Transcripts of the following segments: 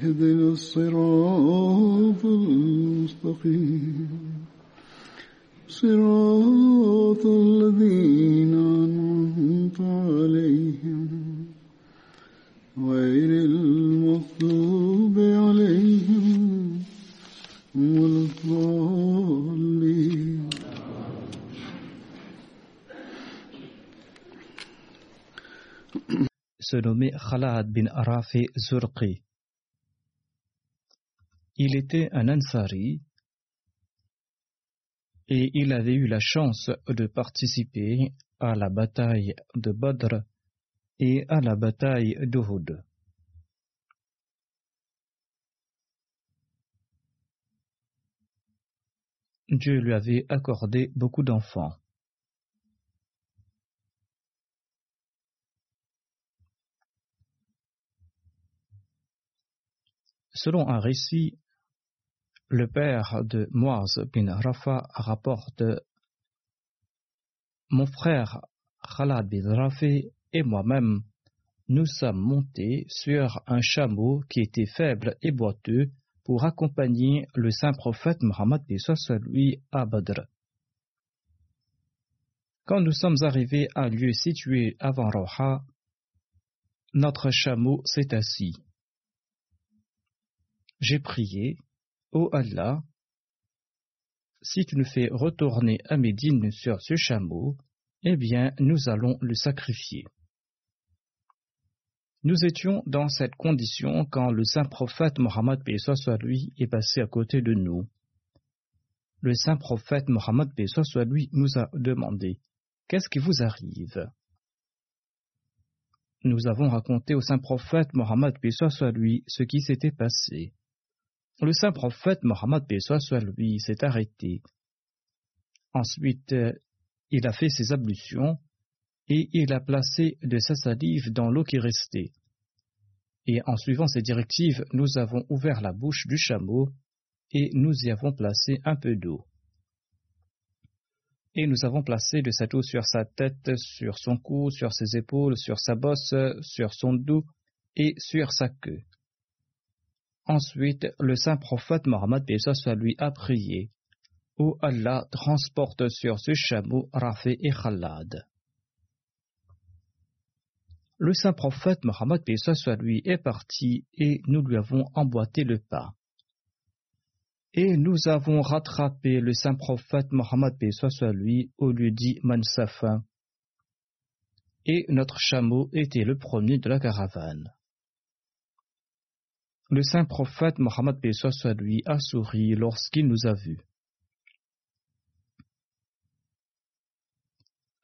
اهدنا الصراط المستقيم. صراط الذين أنعمت عليهم. غير المغضوب عليهم ولا الضالين. se bin Rafi Zurqi. Il était un Ansari et il avait eu la chance de participer à la bataille de Badr et à la bataille d'Uhud. Dieu lui avait accordé beaucoup d'enfants. Selon un récit, le père de Moaz bin Rafa rapporte Mon frère Khalad bin Rafi et moi-même, nous sommes montés sur un chameau qui était faible et boiteux pour accompagner le saint prophète Mohammed lui à Badr. Quand nous sommes arrivés à un lieu situé avant Roha, notre chameau s'est assis. J'ai prié, Ô Allah, si tu nous fais retourner à Médine sur ce chameau, eh bien nous allons le sacrifier. Nous étions dans cette condition quand le saint prophète Mohammed soit lui est passé à côté de nous. Le saint prophète Mohammed soit lui nous a demandé Qu'est-ce qui vous arrive? Nous avons raconté au saint prophète Mohammed soit lui ce qui s'était passé. Le saint prophète Mohammed soit lui s'est arrêté. Ensuite, il a fait ses ablutions et il a placé de sa salive dans l'eau qui restait. Et en suivant ces directives, nous avons ouvert la bouche du chameau et nous y avons placé un peu d'eau. Et nous avons placé de cette eau sur sa tête, sur son cou, sur ses épaules, sur sa bosse, sur son dos et sur sa queue. Ensuite, le saint prophète Mohammed soit lui a prié. Ô Allah, transporte sur ce chameau Rafé et Khalad. Le saint prophète Mohammed soit lui est parti et nous lui avons emboîté le pas. Et nous avons rattrapé le saint prophète Mohammed soit lui au lieu dit Mansafa. Et notre chameau était le premier de la caravane. Le saint prophète Mohammed soit a souri lorsqu'il nous a vus.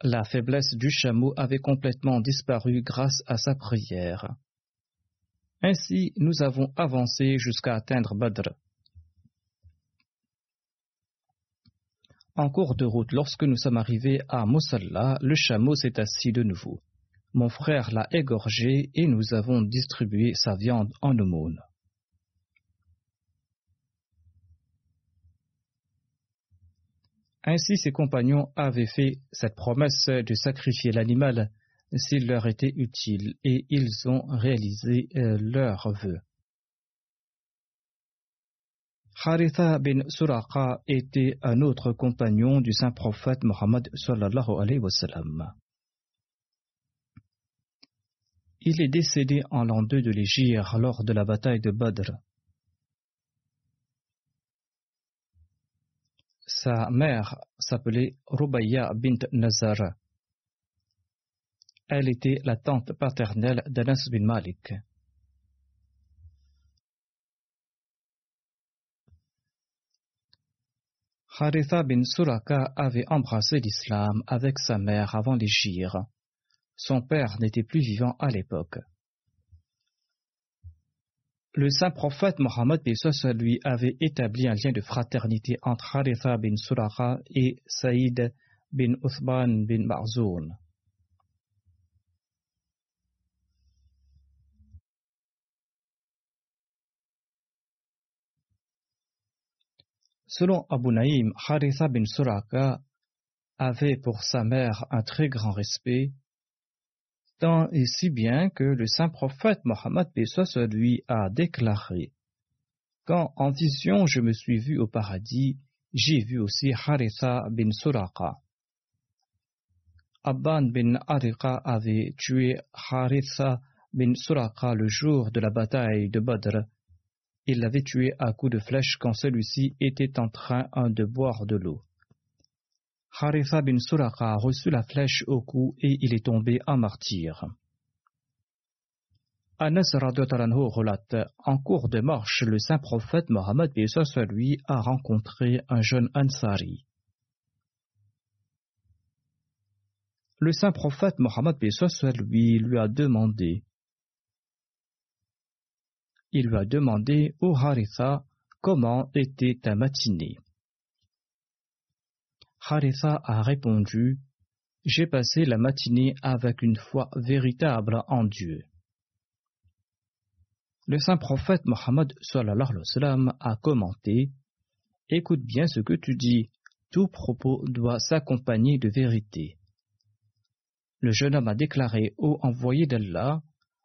La faiblesse du chameau avait complètement disparu grâce à sa prière. Ainsi, nous avons avancé jusqu'à atteindre Badr. En cours de route, lorsque nous sommes arrivés à Moussalla, le chameau s'est assis de nouveau. Mon frère l'a égorgé et nous avons distribué sa viande en aumône. Ainsi, ses compagnons avaient fait cette promesse de sacrifier l'animal s'il leur était utile et ils ont réalisé euh, leur vœu. Haritha bin Suraqa était un autre compagnon du saint prophète Mohammed sallallahu alayhi wa sallam. Il est décédé en l'an 2 de l'Égypte lors de la bataille de Badr. Sa mère s'appelait Rubayya bint Nazar. Elle était la tante paternelle d'Anas bin Malik. Haritha bin Suraka avait embrassé l'islam avec sa mère avant l'Égypte. Son père n'était plus vivant à l'époque. Le saint prophète Mohammed lui avait établi un lien de fraternité entre Haritha bin Suraka et Saïd bin Uthman bin Marzoun. Selon Abu Naïm, Haritha bin Suraka avait pour sa mère un très grand respect tant et si bien que le saint prophète Mohammed lui a déclaré Quand en vision je me suis vu au paradis, j'ai vu aussi Haritha bin Suraka. Abban bin Ariqa avait tué Haritha bin Suraka le jour de la bataille de Badr. Il l'avait tué à coups de flèche quand celui-ci était en train de boire de l'eau. Haritha bin Suraka a reçu la flèche au cou et il est tombé en martyr. Anas Radotaranou relate En cours de marche, le saint prophète Mohammed lui a rencontré un jeune Ansari. Le saint prophète Mohammed lui lui a demandé Il lui a demandé au Haritha comment était ta matinée? A répondu J'ai passé la matinée avec une foi véritable en Dieu. Le saint prophète Mohammed a commenté Écoute bien ce que tu dis, tout propos doit s'accompagner de vérité. Le jeune homme a déclaré Ô envoyé d'Allah,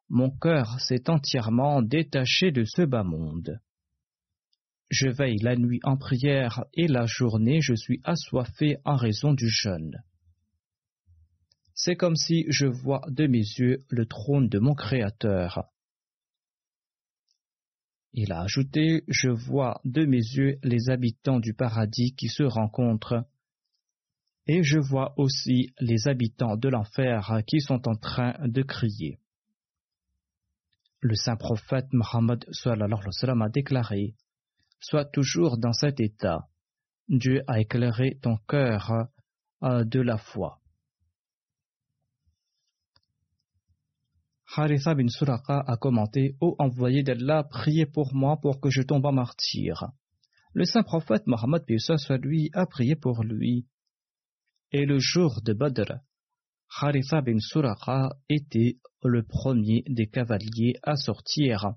mon cœur s'est entièrement détaché de ce bas monde. Je veille la nuit en prière et la journée je suis assoiffé en raison du jeûne. C'est comme si je vois de mes yeux le trône de mon Créateur. Il a ajouté, je vois de mes yeux les habitants du paradis qui se rencontrent, et je vois aussi les habitants de l'enfer qui sont en train de crier. Le saint prophète Mohammed a déclaré Sois toujours dans cet état. Dieu a éclairé ton cœur euh, de la foi. Haritha bin Suraka a commenté Ô envoyé d'Allah, priez pour moi pour que je tombe en martyr. Le saint prophète Mohammed lui a prié pour lui. Et le jour de Badr, Haritha bin Suraka était le premier des cavaliers à sortir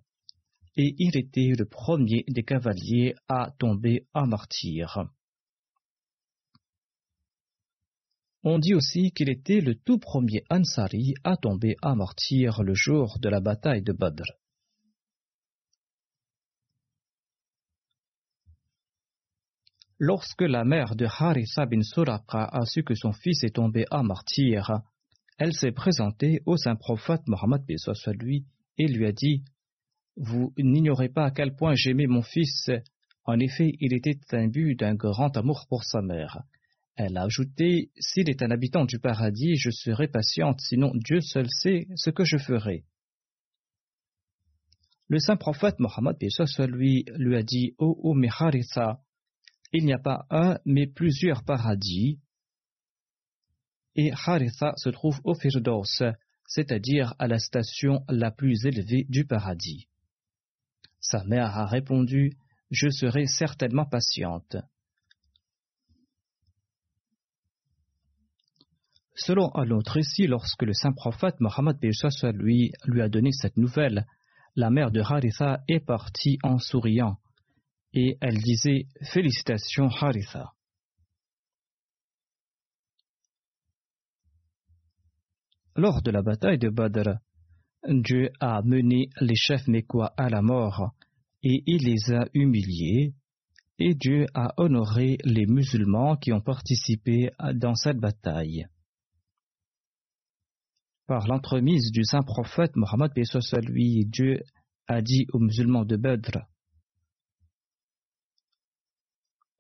et il était le premier des cavaliers à tomber en martyr. On dit aussi qu'il était le tout premier Ansari à tomber en martyr le jour de la bataille de Badr. Lorsque la mère de Harissa bin Suraka a su que son fils est tombé en martyr, elle s'est présentée au saint prophète Mohammed lui et lui a dit vous n'ignorez pas à quel point j'aimais mon fils. En effet, il était imbu d'un grand amour pour sa mère. Elle a ajouté S'il est un habitant du paradis, je serai patiente, sinon Dieu seul sait ce que je ferai. Le saint prophète Mohammed lui, lui a dit Ô oh, oh, il n'y a pas un, mais plusieurs paradis. Et Haritha se trouve au Firdaus, c'est-à-dire à la station la plus élevée du paradis. Sa mère a répondu Je serai certainement patiente. Selon un autre récit, lorsque le saint prophète Mohammed lui, lui a donné cette nouvelle, la mère de Haritha est partie en souriant et elle disait Félicitations Haritha. Lors de la bataille de Badr, Dieu a mené les chefs mécois à la mort et il les a humiliés, et Dieu a honoré les musulmans qui ont participé dans cette bataille. Par l'entremise du saint prophète Mohammed lui, Dieu a dit aux musulmans de Badr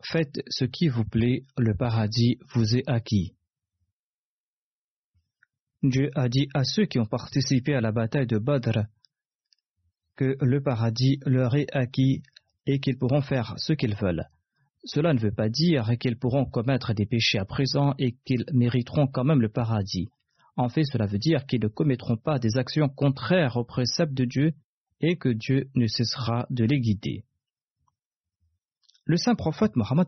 Faites ce qui vous plaît, le paradis vous est acquis. Dieu a dit à ceux qui ont participé à la bataille de Badr que le paradis leur est acquis et qu'ils pourront faire ce qu'ils veulent. Cela ne veut pas dire qu'ils pourront commettre des péchés à présent et qu'ils mériteront quand même le paradis. En fait, cela veut dire qu'ils ne commettront pas des actions contraires aux préceptes de Dieu et que Dieu ne cessera de les guider. Le saint prophète Mohammed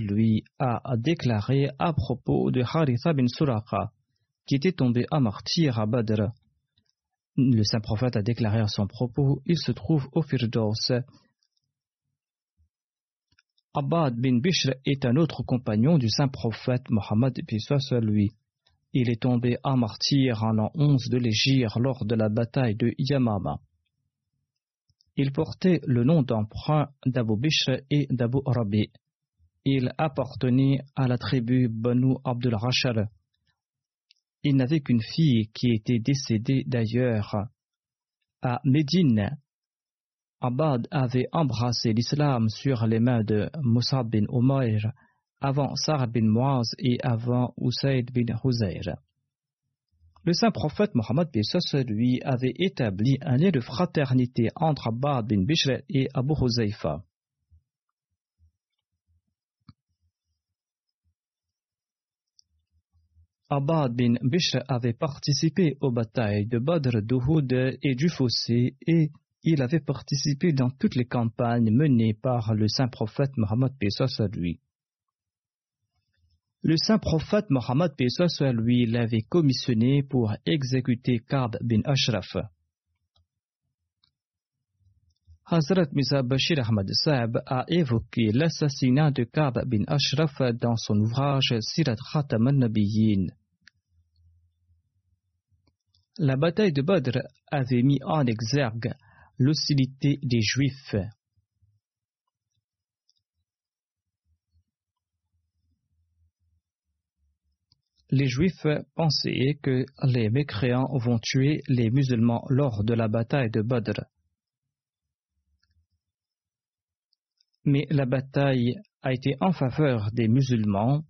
lui a déclaré à propos de Haritha bin Suraqa, qui était tombé à martyr à Badr. Le saint prophète a déclaré à son propos Il se trouve au Firdaus. Abbad bin Bishr est un autre compagnon du saint prophète Mohammed lui. Il est tombé à martyr en l'an 11 de l'Égir lors de la bataille de Yamama. Il portait le nom d'emprunt d'Abu Bishr et d'Abu Rabi. Il appartenait à la tribu Banu Abdul Rashal. Il n'avait qu'une fille qui était décédée d'ailleurs. À Médine, Abad avait embrassé l'islam sur les mains de Moussa bin Umayr avant Sar bin Muaz et avant Usaid bin Huzayr. Le saint prophète Mohammed lui avait établi un lien de fraternité entre Abad bin Bishr et Abu Huzaifa. Abad bin Bishr avait participé aux batailles de Badr, d'Uhud et du Fossé et il avait participé dans toutes les campagnes menées par le saint prophète Mohammed lui. Le saint prophète Mohammed lui l'avait commissionné pour exécuter Kab bin Ashraf. Hazrat Misa Bashir Ahmad Saab a évoqué l'assassinat de Kab bin Ashraf dans son ouvrage Sirat Khatam al-Nabiyyin. La bataille de Badr avait mis en exergue l'hostilité des Juifs. Les Juifs pensaient que les mécréants vont tuer les musulmans lors de la bataille de Badr. Mais la bataille a été en faveur des musulmans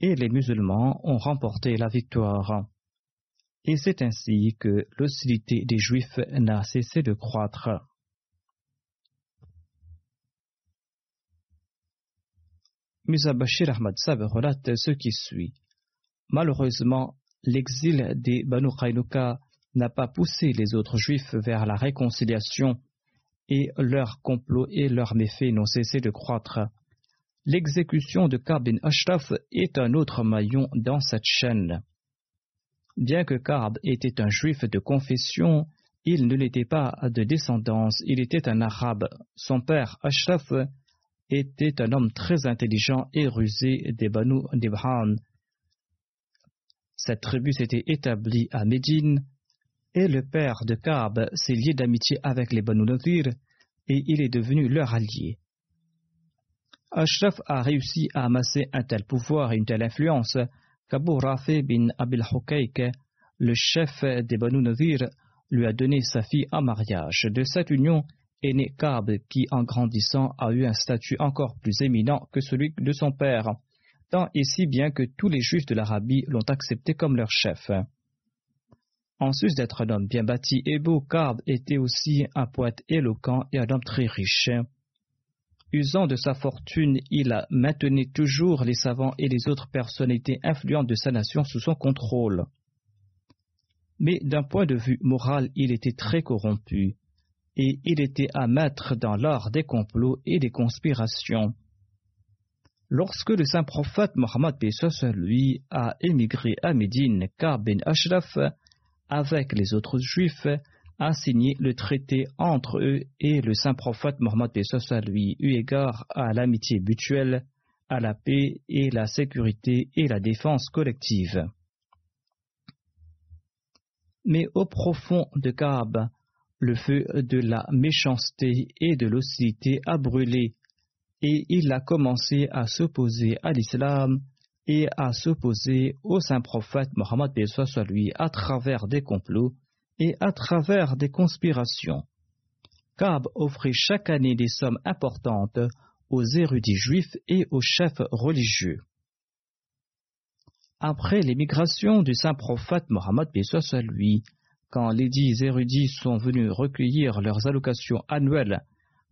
et les musulmans ont remporté la victoire et c'est ainsi que l'hostilité des Juifs n'a cessé de croître. Musa Bashir Ahmad Sab relate ce qui suit. Malheureusement, l'exil des Banu Qaynuka n'a pas poussé les autres Juifs vers la réconciliation et leurs complots et leurs méfaits n'ont cessé de croître. L'exécution de Kab Ashraf est un autre maillon dans cette chaîne. Bien que Karb était un juif de confession, il ne l'était pas de descendance, il était un arabe. Son père, Ashraf, était un homme très intelligent et rusé des Banu Dibhan. Cette tribu s'était établie à Médine, et le père de Karb s'est lié d'amitié avec les Banu Nadir, et il est devenu leur allié. Ashraf a réussi à amasser un tel pouvoir et une telle influence qu'Abu bin Abil le chef des Banu lui a donné sa fille en mariage. De cette union est né Kab, qui, en grandissant, a eu un statut encore plus éminent que celui de son père, tant et si bien que tous les juifs de l'Arabie l'ont accepté comme leur chef. En sus d'être un homme bien bâti et beau, Kab était aussi un poète éloquent et un homme très riche. Usant de sa fortune, il a maintenu toujours les savants et les autres personnalités influentes de sa nation sous son contrôle. Mais d'un point de vue moral, il était très corrompu, et il était à mettre dans l'art des complots et des conspirations. Lorsque le saint prophète Mohammed lui a émigré à Médine, Kab ben Ashraf, avec les autres juifs, a signé le traité entre eux et le saint prophète Mohammed lui, eu égard à l'amitié mutuelle, à la paix et la sécurité et la défense collective. Mais au profond de Kaab, le feu de la méchanceté et de l'hostilité a brûlé, et il a commencé à s'opposer à l'islam et à s'opposer au saint prophète Mohammed lui à travers des complots et à travers des conspirations. Kaab offrait chaque année des sommes importantes aux érudits juifs et aux chefs religieux. Après l'émigration du saint prophète Mohammed soit lui, quand les dix érudits sont venus recueillir leurs allocations annuelles,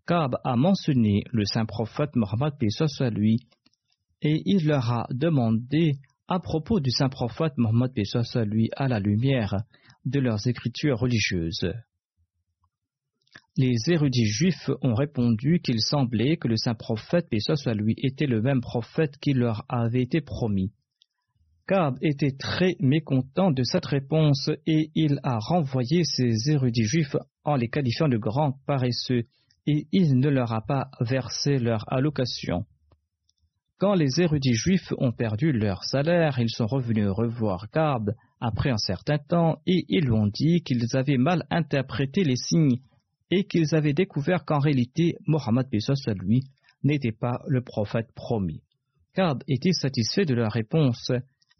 Kaab a mentionné le saint prophète Mohammed soit lui, et il leur a demandé à propos du saint prophète Mohammed soit lui à la lumière de leurs écritures religieuses. Les érudits juifs ont répondu qu'il semblait que le saint prophète, paix soit lui, était le même prophète qui leur avait été promis. Kaab était très mécontent de cette réponse et il a renvoyé ces érudits juifs en les qualifiant de grands paresseux et il ne leur a pas versé leur allocation. Quand les érudits juifs ont perdu leur salaire, ils sont revenus revoir Kaab après un certain temps et ils lui ont dit qu'ils avaient mal interprété les signes et qu'ils avaient découvert qu'en réalité Mohammed soit lui n'était pas le prophète promis. Kaab était satisfait de leur réponse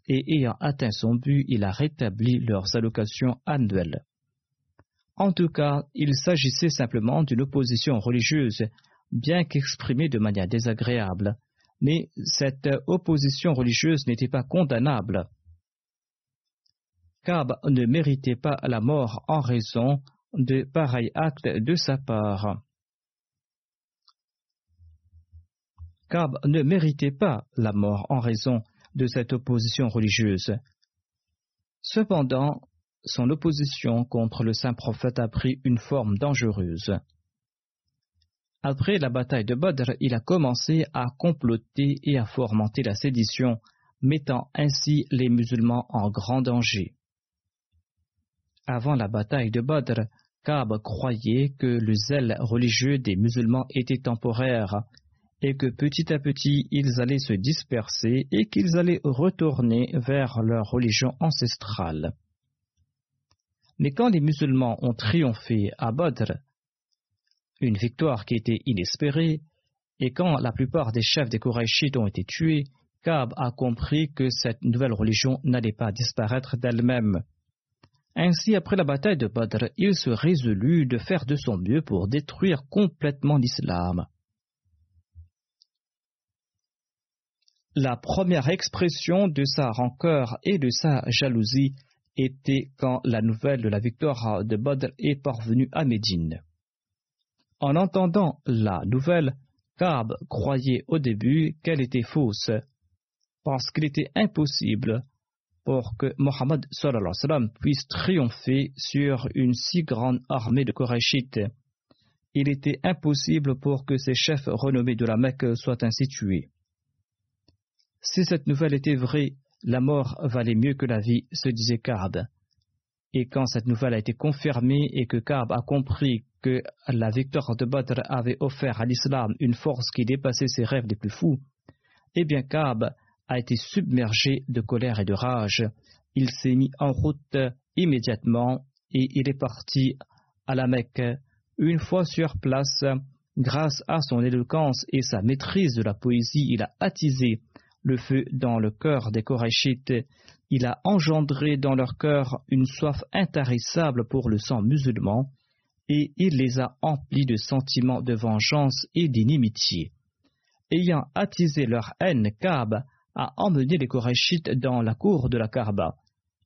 et ayant atteint son but, il a rétabli leurs allocations annuelles. En tout cas, il s'agissait simplement d'une opposition religieuse, bien qu'exprimée de manière désagréable, mais cette opposition religieuse n'était pas condamnable. Kaab ne méritait pas la mort en raison de pareils actes de sa part. Cab ne méritait pas la mort en raison de cette opposition religieuse. Cependant, son opposition contre le saint prophète a pris une forme dangereuse. Après la bataille de Badr, il a commencé à comploter et à fomenter la sédition, mettant ainsi les musulmans en grand danger. Avant la bataille de Badr, Kab croyait que le zèle religieux des musulmans était temporaire et que petit à petit ils allaient se disperser et qu'ils allaient retourner vers leur religion ancestrale. Mais quand les musulmans ont triomphé à Badr, une victoire qui était inespérée, et quand la plupart des chefs des Korachites ont été tués, Kab a compris que cette nouvelle religion n'allait pas disparaître d'elle-même. Ainsi, après la bataille de Badr, il se résolut de faire de son mieux pour détruire complètement l'islam. La première expression de sa rancœur et de sa jalousie était quand la nouvelle de la victoire de Badr est parvenue à Médine. En entendant la nouvelle, Kaab croyait au début qu'elle était fausse, parce qu'il était impossible pour que Mohammed puisse triompher sur une si grande armée de Korachites. Il était impossible pour que ces chefs renommés de la Mecque soient ainsi tués. Si cette nouvelle était vraie, la mort valait mieux que la vie, se disait Kaab. Et quand cette nouvelle a été confirmée et que Kaab a compris que la victoire de Badr avait offert à l'islam une force qui dépassait ses rêves les plus fous, eh bien Kaab a été submergé de colère et de rage. Il s'est mis en route immédiatement et il est parti à la Mecque. Une fois sur place, grâce à son éloquence et sa maîtrise de la poésie, il a attisé le feu dans le cœur des Korachites. Il a engendré dans leur cœur une soif intarissable pour le sang musulman et il les a emplis de sentiments de vengeance et d'inimitié. Ayant attisé leur haine, Kaab a emmené les Korachites dans la cour de la Karba,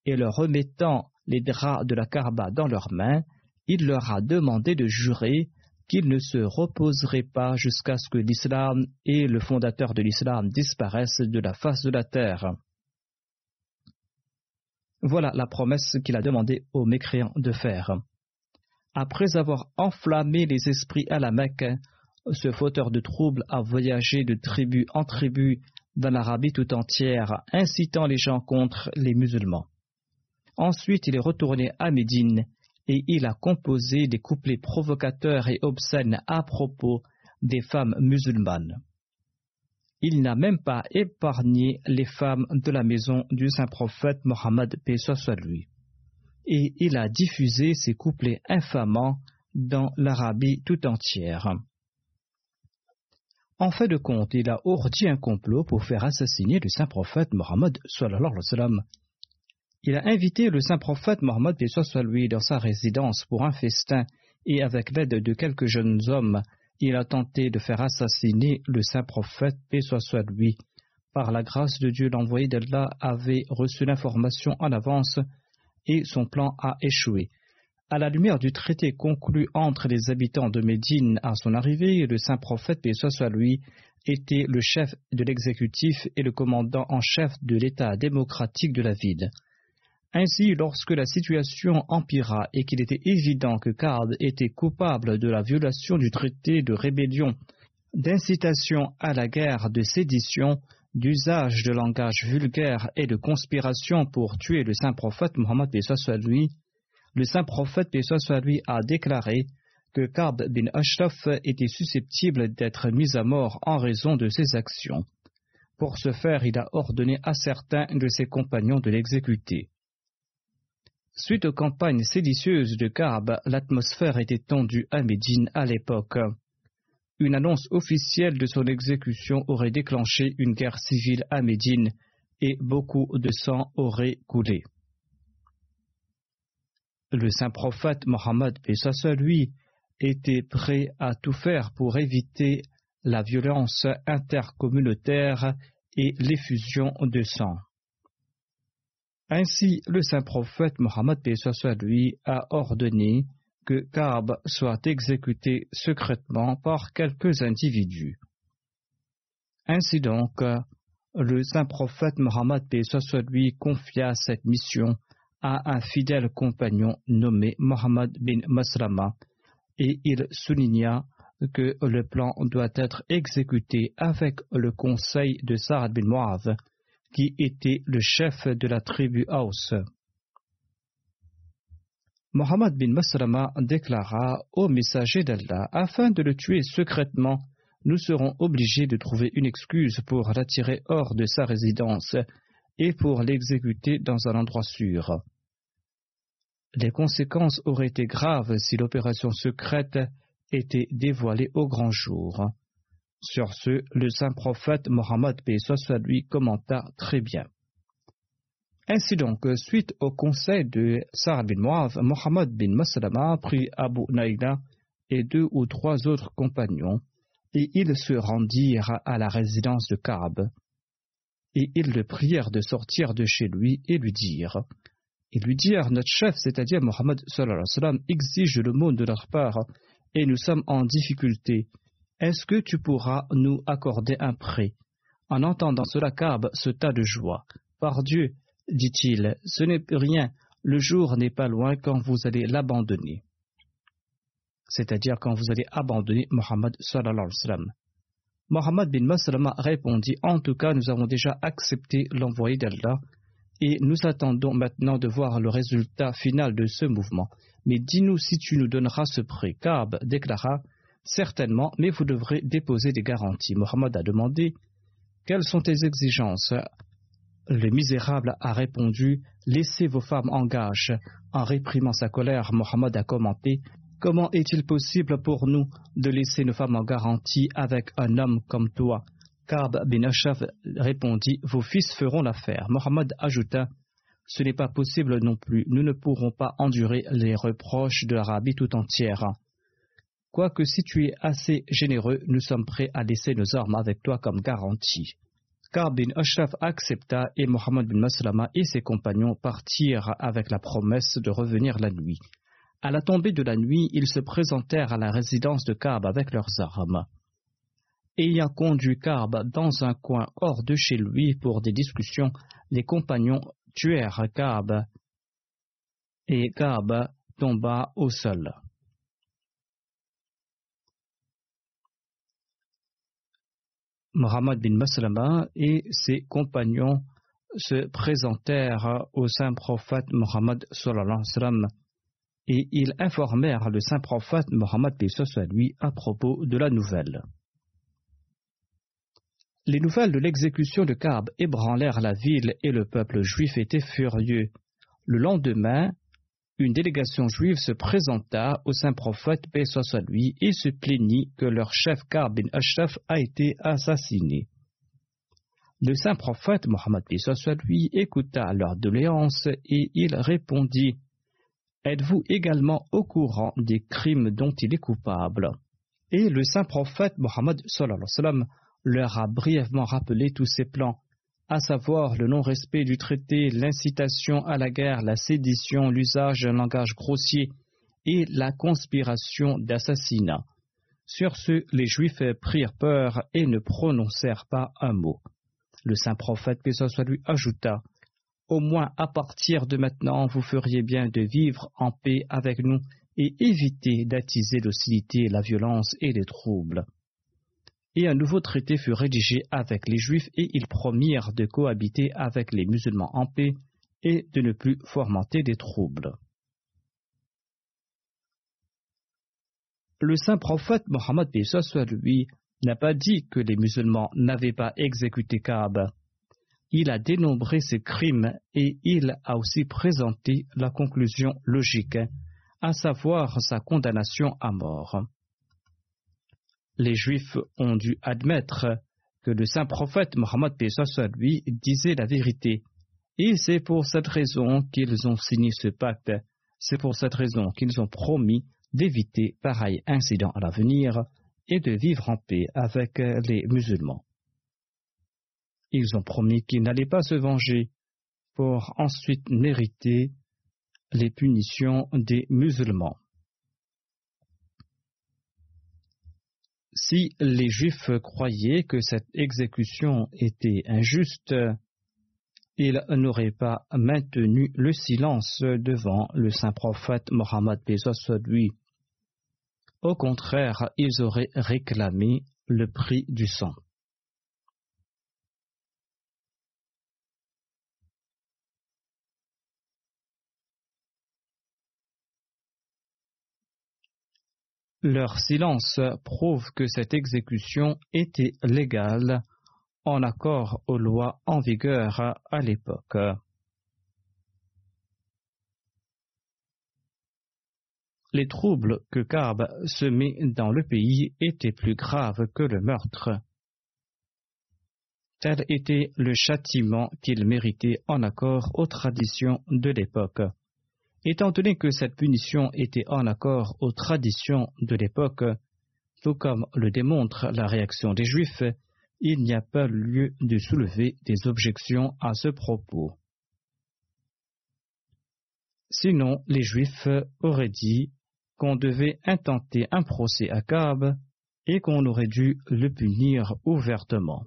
et leur remettant les draps de la Karba dans leurs mains, il leur a demandé de jurer qu'ils ne se reposeraient pas jusqu'à ce que l'islam et le fondateur de l'islam disparaissent de la face de la terre. Voilà la promesse qu'il a demandé aux mécréants de faire. Après avoir enflammé les esprits à la Mecque, ce fauteur de troubles a voyagé de tribu en tribu dans l'Arabie tout entière, incitant les gens contre les musulmans. Ensuite, il est retourné à Médine et il a composé des couplets provocateurs et obscènes à propos des femmes musulmanes. Il n'a même pas épargné les femmes de la maison du saint prophète Mohammed, paix soit lui. et il a diffusé ces couplets infamants dans l'Arabie tout entière. En fait de compte, il a ourdi un complot pour faire assassiner le saint prophète Mohammed Il a invité le saint prophète Mohammed dans sa résidence pour un festin et avec l'aide de quelques jeunes hommes, il a tenté de faire assassiner le saint prophète paix soit lui. Par la grâce de Dieu, l'envoyé d'Allah avait reçu l'information en avance et son plan a échoué. À la lumière du traité conclu entre les habitants de Médine à son arrivée, le saint prophète, paix soit était le chef de l'exécutif et le commandant en chef de l'État démocratique de la ville. Ainsi, lorsque la situation empira et qu'il était évident que Card était coupable de la violation du traité de rébellion, d'incitation à la guerre, de sédition, d'usage de langage vulgaire et de conspiration pour tuer le saint prophète Mohammed lui, le saint prophète lui a déclaré que Kab bin Ashraf était susceptible d'être mis à mort en raison de ses actions. Pour ce faire, il a ordonné à certains de ses compagnons de l'exécuter. Suite aux campagnes séditieuses de Kab, l'atmosphère était tendue à Médine à l'époque une annonce officielle de son exécution aurait déclenché une guerre civile à Médine et beaucoup de sang aurait coulé. Le saint prophète Mohammed lui était prêt à tout faire pour éviter la violence intercommunautaire et l'effusion de sang. Ainsi, le saint prophète Mohammed lui a ordonné que Kaab soit exécuté secrètement par quelques individus. Ainsi donc, le saint prophète Mohammed lui confia cette mission à un fidèle compagnon nommé Mohammed bin Maslama et il souligna que le plan doit être exécuté avec le conseil de Saad bin Mu'adh, qui était le chef de la tribu Aus. Mohammed bin Masrama déclara au messager d'Allah Afin de le tuer secrètement, nous serons obligés de trouver une excuse pour l'attirer hors de sa résidence et pour l'exécuter dans un endroit sûr. Les conséquences auraient été graves si l'opération secrète était dévoilée au grand jour. Sur ce, le saint prophète Mohammed soit lui commenta très bien. Ainsi donc, suite au conseil de Sa'ad bin Mohammed bin Maslama prit Abu Naïla et deux ou trois autres compagnons, et ils se rendirent à la résidence de Ka'b. Et ils le prièrent de sortir de chez lui et lui dirent Ils lui dirent Notre chef, c'est-à-dire Mohammed exige le mot de leur part, et nous sommes en difficulté. Est-ce que tu pourras nous accorder un prêt? En entendant cela, Ka'b se tas de joie. Par Dieu, dit-il, ce n'est rien, le jour n'est pas loin quand vous allez l'abandonner. C'est-à-dire quand vous allez abandonner Mohammed Mohammed bin Maslama répondit En tout cas, nous avons déjà accepté l'envoyé d'Allah et nous attendons maintenant de voir le résultat final de ce mouvement. Mais dis-nous si tu nous donneras ce prêt. Kaab déclara Certainement, mais vous devrez déposer des garanties. Mohammed a demandé Quelles sont tes exigences? Le misérable a répondu Laissez vos femmes en gage. En réprimant sa colère, Mohammed a commenté Comment est-il possible pour nous de laisser nos femmes en garantie avec un homme comme toi? Kab bin Ashaf répondit Vos fils feront l'affaire. Mohammed ajouta Ce n'est pas possible non plus. Nous ne pourrons pas endurer les reproches de l'Arabie tout entière. Quoique si tu es assez généreux, nous sommes prêts à laisser nos armes avec toi comme garantie. Ka'b bin Ashraf accepta et Mohammed bin Maslama et ses compagnons partirent avec la promesse de revenir la nuit. À la tombée de la nuit, ils se présentèrent à la résidence de Ka'b avec leurs armes. Ayant conduit Ka'b dans un coin hors de chez lui pour des discussions, les compagnons tuèrent Ka'b et Ka'b tomba au sol. Mohammed bin Maslama et ses compagnons se présentèrent au saint prophète Mohammed et ils informèrent le saint prophète Mohammed à lui à propos de la nouvelle. Les nouvelles de l'exécution de Ka'b ébranlèrent la ville et le peuple juif était furieux. Le lendemain, une délégation juive se présenta au saint prophète, paix soit lui, et se plaignit que leur chef Kar bin Ashraf a été assassiné. Le saint prophète Mohammed soit lui écouta leur doléance et il répondit Êtes-vous également au courant des crimes dont il est coupable? Et le saint prophète Mohammed leur a brièvement rappelé tous ses plans, à savoir le non-respect du traité, l'incitation à la guerre, la sédition, l'usage d'un langage grossier et la conspiration d'assassinat. Sur ce, les Juifs prirent peur et ne prononcèrent pas un mot. Le saint prophète, que lui, ajouta Au moins à partir de maintenant, vous feriez bien de vivre en paix avec nous et éviter d'attiser l'hostilité, la violence et les troubles. Et un nouveau traité fut rédigé avec les Juifs et ils promirent de cohabiter avec les musulmans en paix et de ne plus fomenter des troubles. Le saint prophète Mohammed lui n'a pas dit que les musulmans n'avaient pas exécuté Kaab. Il a dénombré ses crimes et il a aussi présenté la conclusion logique, à savoir sa condamnation à mort. Les Juifs ont dû admettre que le saint prophète Mohammed lui disait la vérité, et c'est pour cette raison qu'ils ont signé ce pacte, c'est pour cette raison qu'ils ont promis d'éviter pareil incident à l'avenir, et de vivre en paix avec les musulmans. Ils ont promis qu'ils n'allaient pas se venger pour ensuite mériter les punitions des musulmans. Si les Juifs croyaient que cette exécution était injuste, ils n'auraient pas maintenu le silence devant le saint prophète Mohammed lui au contraire, ils auraient réclamé le prix du sang. Leur silence prouve que cette exécution était légale en accord aux lois en vigueur à l'époque. les troubles que Karb semait dans le pays étaient plus graves que le meurtre. Tel était le châtiment qu'il méritait en accord aux traditions de l'époque. Étant donné que cette punition était en accord aux traditions de l'époque, tout comme le démontre la réaction des Juifs, il n'y a pas lieu de soulever des objections à ce propos. Sinon, les Juifs auraient dit qu'on devait intenter un procès à Cab et qu'on aurait dû le punir ouvertement.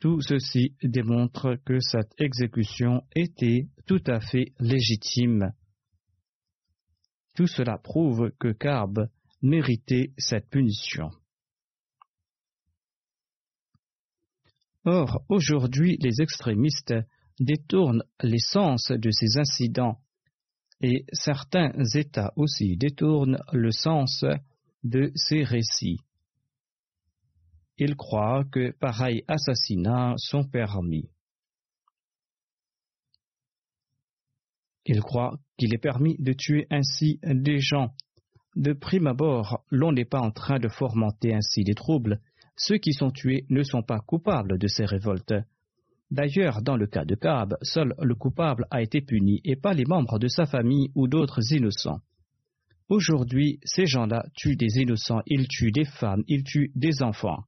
Tout ceci démontre que cette exécution était tout à fait légitime. Tout cela prouve que Carb méritait cette punition. Or, aujourd'hui, les extrémistes détournent l'essence de ces incidents et certains États aussi détournent le sens de ces récits. Ils croient que pareils assassinats sont permis. Ils croient qu'il est permis de tuer ainsi des gens. De prime abord, l'on n'est pas en train de fomenter ainsi des troubles. Ceux qui sont tués ne sont pas coupables de ces révoltes. D'ailleurs, dans le cas de Kaab, seul le coupable a été puni et pas les membres de sa famille ou d'autres innocents. Aujourd'hui, ces gens-là tuent des innocents, ils tuent des femmes, ils tuent des enfants.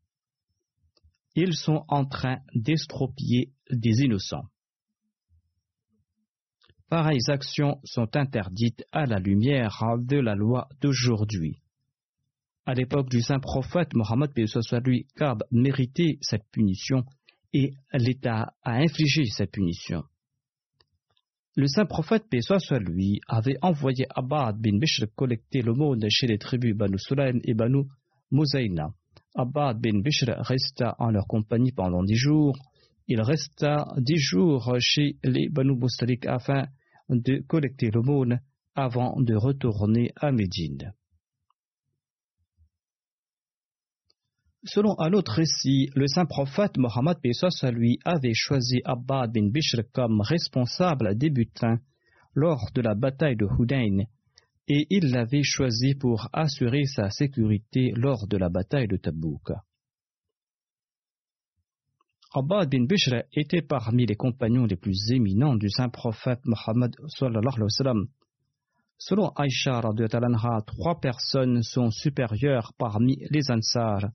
Ils sont en train d'estropier des innocents. Pareilles actions sont interdites à la lumière de la loi d'aujourd'hui. À l'époque du saint prophète Mohammed lui, Kaab méritait cette punition et l'État a infligé cette punition. Le saint prophète, paix soit avait envoyé Abad bin Bishr collecter l'aumône chez les tribus Banu Sulaim et Banu Muzaina. Abad bin Bishr resta en leur compagnie pendant dix jours. Il resta dix jours chez les Banu Mustalik afin de collecter l'aumône avant de retourner à Médine. Selon un autre récit, le saint prophète Mohammed à lui avait choisi Abbad bin Bishr comme responsable débutant lors de la bataille de Hudayn et il l'avait choisi pour assurer sa sécurité lors de la bataille de Tabouk. Abbad bin Bishr était parmi les compagnons les plus éminents du saint prophète Mohammed Selon Aïcha, trois personnes sont supérieures parmi les Ansar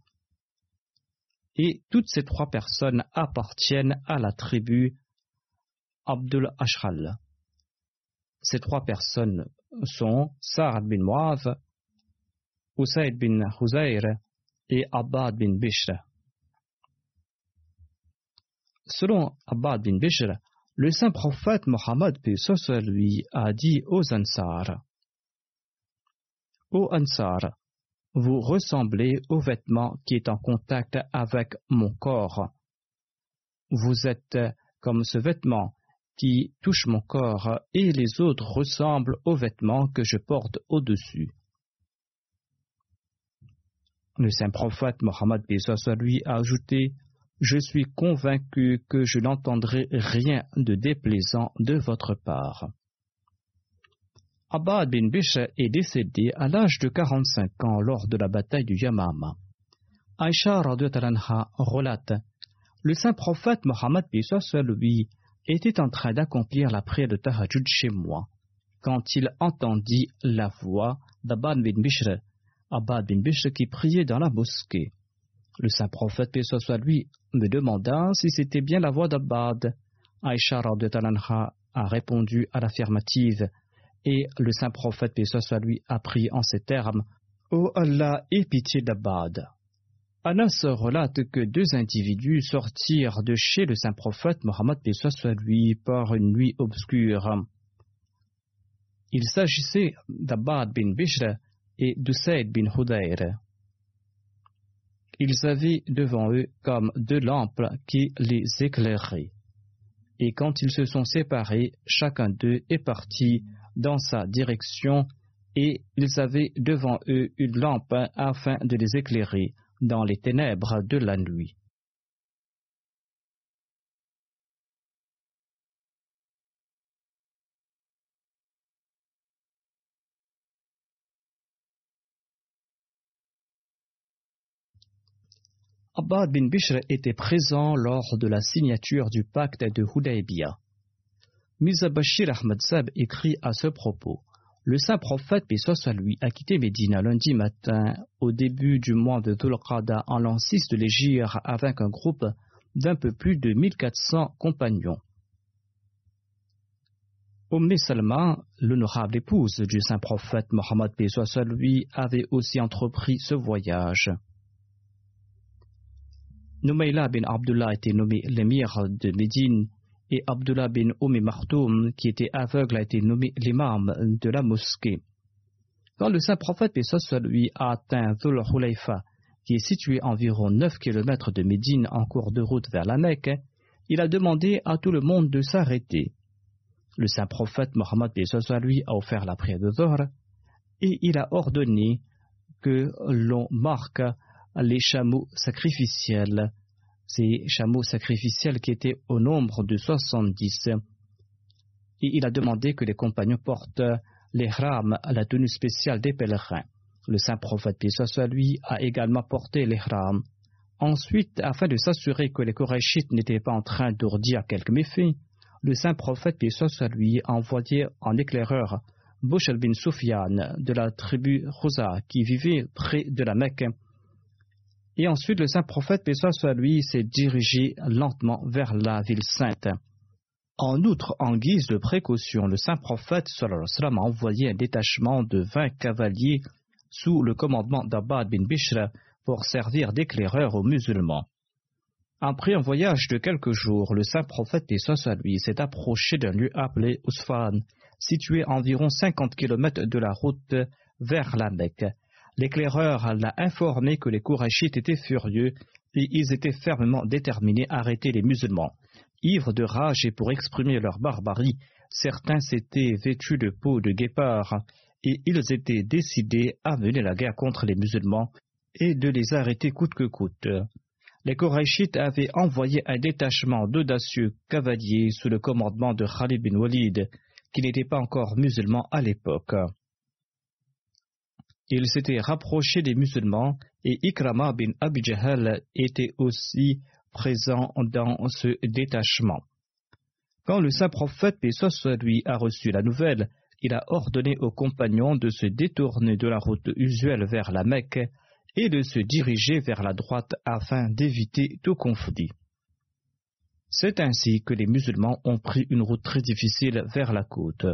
et toutes ces trois personnes appartiennent à la tribu Abdul Ashral. Ces trois personnes sont Sa'ad bin Mu'adh, Usaid bin Huzayr et Abbad bin Bishr. Selon Abbad bin Bishr, le saint prophète Mohammed lui a dit aux Ansar Ô Ansar, vous ressemblez au vêtement qui est en contact avec mon corps. Vous êtes comme ce vêtement qui touche mon corps et les autres ressemblent aux vêtements que je porte au-dessus. Le saint prophète Mohammed lui a ajouté Je suis convaincu que je n'entendrai rien de déplaisant de votre part. Abbad bin Bishr est décédé à l'âge de 45 ans lors de la bataille du Yamama. Aïcha relate Le saint prophète Mohammed lui était en train d'accomplir la prière de Tahajjud chez moi quand il entendit la voix d'Abbad bin Bishr, Abbad bin Bishr qui priait dans la mosquée. Le saint prophète lui me demanda si c'était bien la voix d'Abbad. Aïcha a répondu à l'affirmative et le saint prophète, paix lui, a pris en ces termes Ô Allah, aie pitié d'Abbad. Anas relate que deux individus sortirent de chez le saint prophète Mohammed soit lui par une nuit obscure. Il s'agissait d'Abbad bin Bishr et d'Usaid bin Hudayr. Ils avaient devant eux comme deux lampes qui les éclairaient. Et quand ils se sont séparés, chacun d'eux est parti dans sa direction et ils avaient devant eux une lampe afin de les éclairer dans les ténèbres de la nuit. Abbad bin Bishr était présent lors de la signature du pacte de Hudaybiyah. Mirza Bashir Ahmad Sab écrit à ce propos Le saint prophète, paix lui, a quitté Médina lundi matin au début du mois de Dhul en l'an 6 de l'Égypte avec un groupe d'un peu plus de 1400 compagnons. Umm Salma, l'honorable épouse du saint prophète Mohammed soit lui, avait aussi entrepris ce voyage. Noumaïla bin Abdullah était nommé l'émir de Médine et Abdullah bin Oumi Martoum, qui était aveugle, a été nommé l'imam de la mosquée. Quand le saint prophète Pessoa lui a atteint Dhul Hulayfa, qui est situé environ 9 km de Médine en cours de route vers la Mecque, il a demandé à tout le monde de s'arrêter. Le saint prophète Mohammed Pessoa lui a offert la prière de Zohr et il a ordonné que l'on marque les chameaux sacrificiels ces chameaux sacrificiels qui étaient au nombre de 70. Et il a demandé que les compagnons portent les rames à la tenue spéciale des pèlerins. Le saint prophète, soit lui, a également porté les rames. Ensuite, afin de s'assurer que les Korachites n'étaient pas en train d'ourdir quelques méfaits, le saint prophète, soit lui, a envoyé en éclaireur Bushel bin Soufiane de la tribu Rosa qui vivait près de la Mecque et ensuite, le saint prophète, paix soit lui, s'est dirigé lentement vers la ville sainte. En outre, en guise de précaution, le saint prophète a envoyé un détachement de vingt cavaliers sous le commandement d'Abbad bin Bishr pour servir d'éclaireur aux musulmans. Après un voyage de quelques jours, le saint prophète, paix soit lui, s'est approché d'un lieu appelé Usfan, situé à environ 50 km de la route vers la. L'éclaireur l'a informé que les Kourachites étaient furieux et ils étaient fermement déterminés à arrêter les musulmans. Ivres de rage et pour exprimer leur barbarie, certains s'étaient vêtus de peau de guépard et ils étaient décidés à mener la guerre contre les musulmans et de les arrêter coûte que coûte. Les Korachites avaient envoyé un détachement d'audacieux cavaliers sous le commandement de Khalid bin Walid, qui n'était pas encore musulman à l'époque. Ils s'étaient rapprochés des musulmans et Ikrama bin Abi était aussi présent dans ce détachement. Quand le saint prophète, soit lui, a reçu la nouvelle, il a ordonné aux compagnons de se détourner de la route usuelle vers la Mecque et de se diriger vers la droite afin d'éviter tout conflit. C'est ainsi que les musulmans ont pris une route très difficile vers la côte.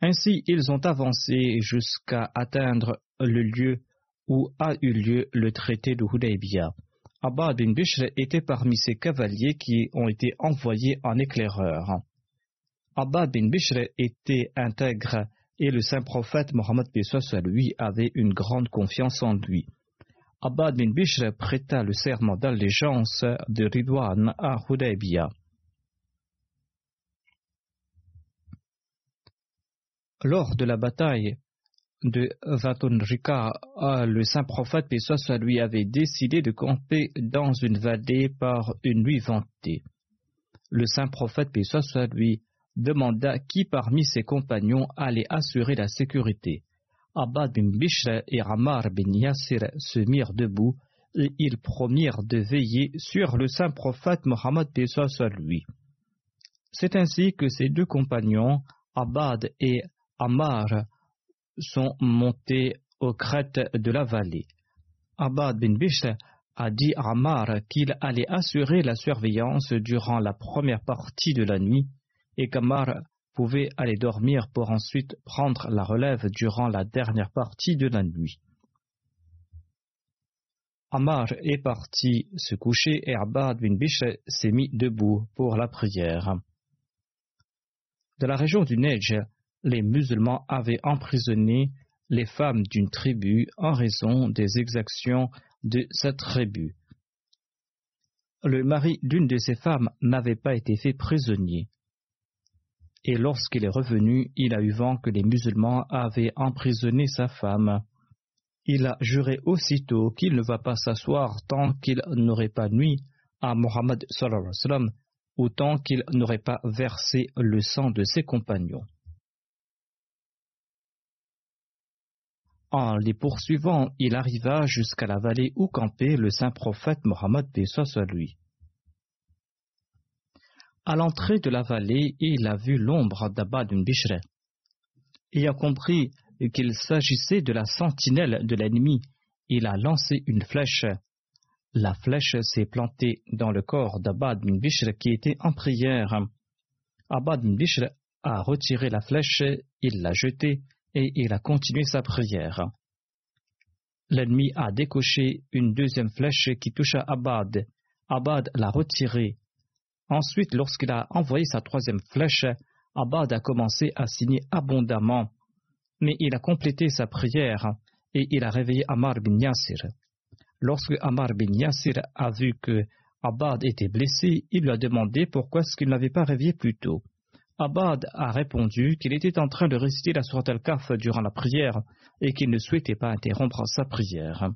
Ainsi, ils ont avancé jusqu'à atteindre le lieu où a eu lieu le traité de Hudaybiyah. Abad bin Bishr était parmi ces cavaliers qui ont été envoyés en éclaireur. Abad bin Bishr était intègre et le saint prophète Mohammed lui avait une grande confiance en lui. Abad bin Bishr prêta le serment d'allégeance de Ridwan à Hudaybiyah. Lors de la bataille de Vatunrika, le saint prophète Pessoa lui avait décidé de camper dans une vallée par une nuit ventée. Le saint prophète Pessoa lui demanda qui parmi ses compagnons allait assurer la sécurité. Abad bin Bishr et Ammar bin Yassir se mirent debout et ils promirent de veiller sur le saint prophète Mohammed soit lui. C'est ainsi que ces deux compagnons, Abad et Ammar, sont montés aux crêtes de la vallée. Abad bin Bishr a dit à Ammar qu'il allait assurer la surveillance durant la première partie de la nuit et qu'Ammar pouvait aller dormir pour ensuite prendre la relève durant la dernière partie de la nuit. Ammar est parti se coucher et Abad bin Bishr s'est mis debout pour la prière. De la région du Neige, les musulmans avaient emprisonné les femmes d'une tribu en raison des exactions de cette tribu. Le mari d'une de ces femmes n'avait pas été fait prisonnier et lorsqu'il est revenu, il a eu vent que les musulmans avaient emprisonné sa femme. Il a juré aussitôt qu'il ne va pas s'asseoir tant qu'il n'aurait pas nuit à Mohammed ou tant qu'il n'aurait pas versé le sang de ses compagnons. En les poursuivant, il arriva jusqu'à la vallée où campait le saint prophète Mohammed soit lui. À l'entrée de la vallée, il a vu l'ombre d'Abad bin Bishr. Il a compris qu'il s'agissait de la sentinelle de l'ennemi. Il a lancé une flèche. La flèche s'est plantée dans le corps d'Abad bin qui était en prière. Abad bin a retiré la flèche, il l'a jetée et il a continué sa prière. L'ennemi a décoché une deuxième flèche qui toucha Abad. Abad l'a retirée Ensuite, lorsqu'il a envoyé sa troisième flèche, Abad a commencé à signer abondamment, mais il a complété sa prière et il a réveillé Amar bin Yassir. Lorsque Amar bin Yassir a vu que Abad était blessé, il lui a demandé pourquoi est-ce qu'il n'avait pas réveillé plus tôt. Abad a répondu qu'il était en train de réciter la sourate al-Kaf durant la prière et qu'il ne souhaitait pas interrompre sa prière.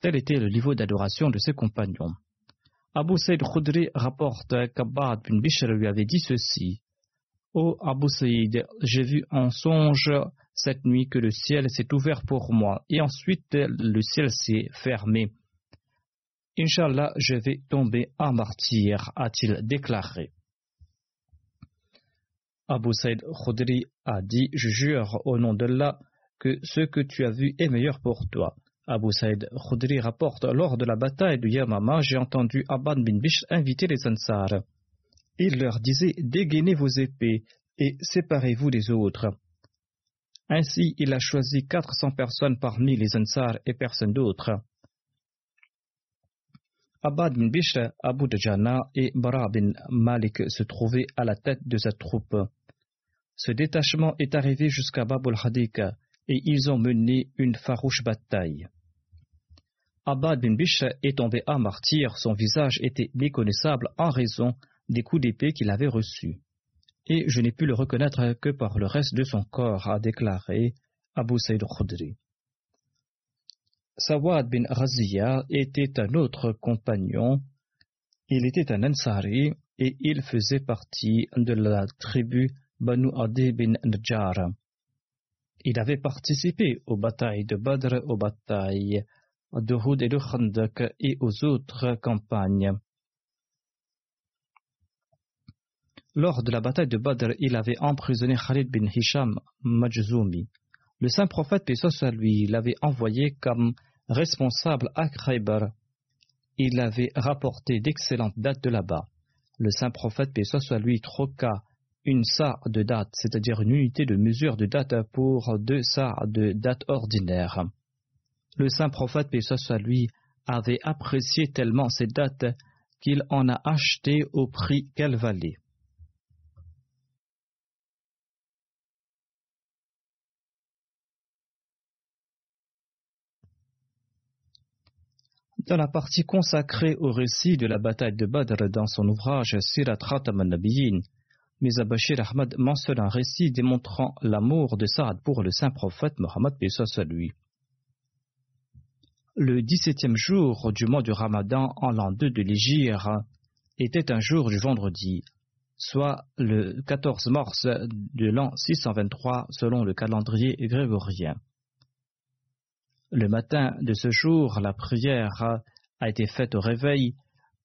Tel était le niveau d'adoration de ses compagnons. Abu Saïd Khudri rapporte qu'Abbad bin Bishr lui avait dit ceci. Ô Abu Saïd, j'ai vu en songe cette nuit que le ciel s'est ouvert pour moi et ensuite le ciel s'est fermé. Inch'Allah, je vais tomber en martyr, a-t-il déclaré. Abu Saïd Khudri a dit Je jure au nom d'Allah que ce que tu as vu est meilleur pour toi. Abu Saïd Khudri rapporte Lors de la bataille de Yamama, j'ai entendu Abad bin Bishr inviter les Ansar. Il leur disait Dégainez vos épées et séparez-vous des autres. Ainsi, il a choisi 400 personnes parmi les Ansar et personne d'autre. Abad bin Bishr, Abu Djana et Bara bin Malik se trouvaient à la tête de cette troupe. Ce détachement est arrivé jusqu'à Babul Hadika et ils ont mené une farouche bataille. Abad bin Bishr est tombé à martyr, son visage était méconnaissable en raison des coups d'épée qu'il avait reçus. Et je n'ai pu le reconnaître que par le reste de son corps, a déclaré Abu Saïd Khudri. Sawad bin Razia était un autre compagnon. Il était un Ansari et il faisait partie de la tribu Banu Adi bin Najjar. Il avait participé aux batailles de Badr, aux batailles de Houd et de Khandak et aux autres campagnes. Lors de la bataille de Badr, il avait emprisonné Khalid bin Hisham Majzoumi. Le saint prophète, soit lui, l'avait envoyé comme responsable à Khaybar. Il avait rapporté d'excellentes dates de là-bas. Le saint prophète, soit lui, troqua une sa de date, c'est-à-dire une unité de mesure de date pour deux sa de date ordinaire. Le saint prophète, soit lui, avait apprécié tellement ces dates qu'il en a acheté au prix qu'elles valaient. Dans la partie consacrée au récit de la bataille de Badr dans son ouvrage Sirat Khatam al-Nabiyyin, Bashir Ahmad mentionne un récit démontrant l'amour de Saad pour le saint prophète Mohammed lui. Le 17e jour du mois du Ramadan en l'an 2 de l'Égypte était un jour du vendredi, soit le 14 mars de l'an 623 selon le calendrier grégorien. Le matin de ce jour, la prière a été faite au réveil.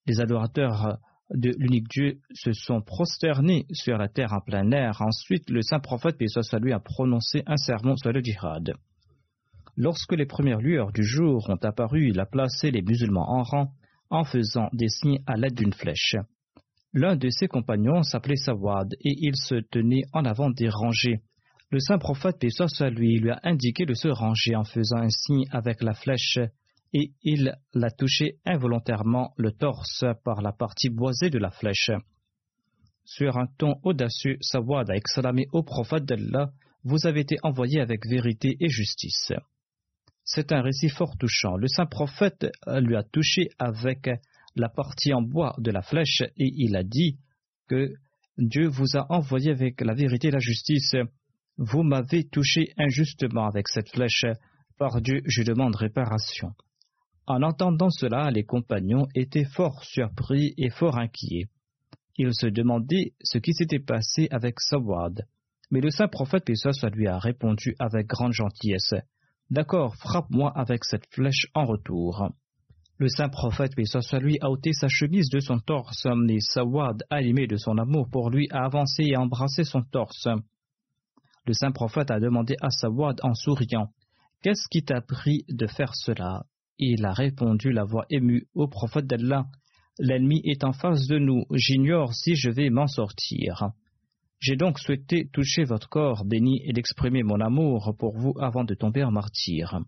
Les adorateurs de l'unique Dieu se sont prosternés sur la terre en plein air. Ensuite, le saint prophète, paix soit lui, a prononcé un sermon sur le djihad. Lorsque les premières lueurs du jour ont apparu, il a placé les musulmans en rang en faisant des signes à l'aide d'une flèche. L'un de ses compagnons s'appelait Sawad et il se tenait en avant des rangées. Le saint prophète, paix lui, lui a indiqué de se ranger en faisant un signe avec la flèche, et il l'a touché involontairement le torse par la partie boisée de la flèche. Sur un ton audacieux, Sawad a exclamé au prophète d'Allah Vous avez été envoyé avec vérité et justice. C'est un récit fort touchant. Le saint prophète lui a touché avec la partie en bois de la flèche et il a dit que Dieu vous a envoyé avec la vérité et la justice vous m'avez touché injustement avec cette flèche. Par Dieu, je demande réparation. En entendant cela, les compagnons étaient fort surpris et fort inquiets. Ils se demandaient ce qui s'était passé avec Sawad. Mais le saint prophète Pessoa lui a répondu avec grande gentillesse. D'accord, frappe-moi avec cette flèche en retour. Le saint prophète Pessoa lui a ôté sa chemise de son torse, et Sawad, animé de son amour pour lui, a avancé et embrassé son torse. Le saint prophète a demandé à Sawad en souriant Qu'est-ce qui t'a pris de faire cela? Il a répondu la voix émue au prophète d'Allah L'ennemi est en face de nous, j'ignore si je vais m'en sortir. J'ai donc souhaité toucher votre corps béni et d'exprimer mon amour pour vous avant de tomber en martyr.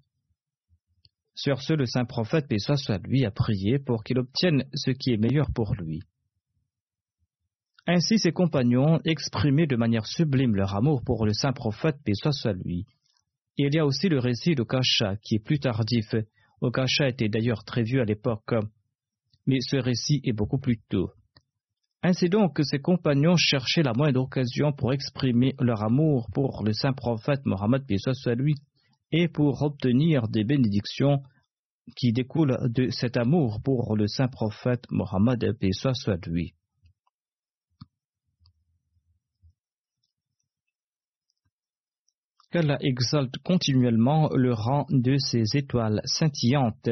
Sur ce, le saint prophète, paix soit lui, a prié pour qu'il obtienne ce qui est meilleur pour lui. Ainsi ses compagnons exprimaient de manière sublime leur amour pour le saint prophète, paix soit lui. Il y a aussi le récit d'Okasha, qui est plus tardif. Okasha était d'ailleurs très vieux à l'époque, mais ce récit est beaucoup plus tôt. Ainsi donc, ses compagnons cherchaient la moindre occasion pour exprimer leur amour pour le saint prophète Mohammed, paix soit lui, et pour obtenir des bénédictions qui découlent de cet amour pour le saint prophète Mohammed, paix soit lui. qu'Allah exalte continuellement le rang de ces étoiles scintillantes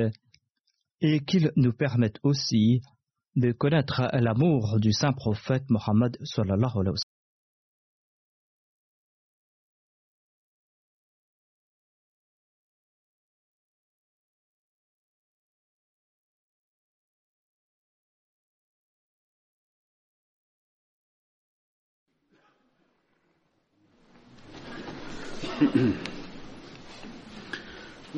et qu'il nous permette aussi de connaître l'amour du saint prophète Mohammed sallallahu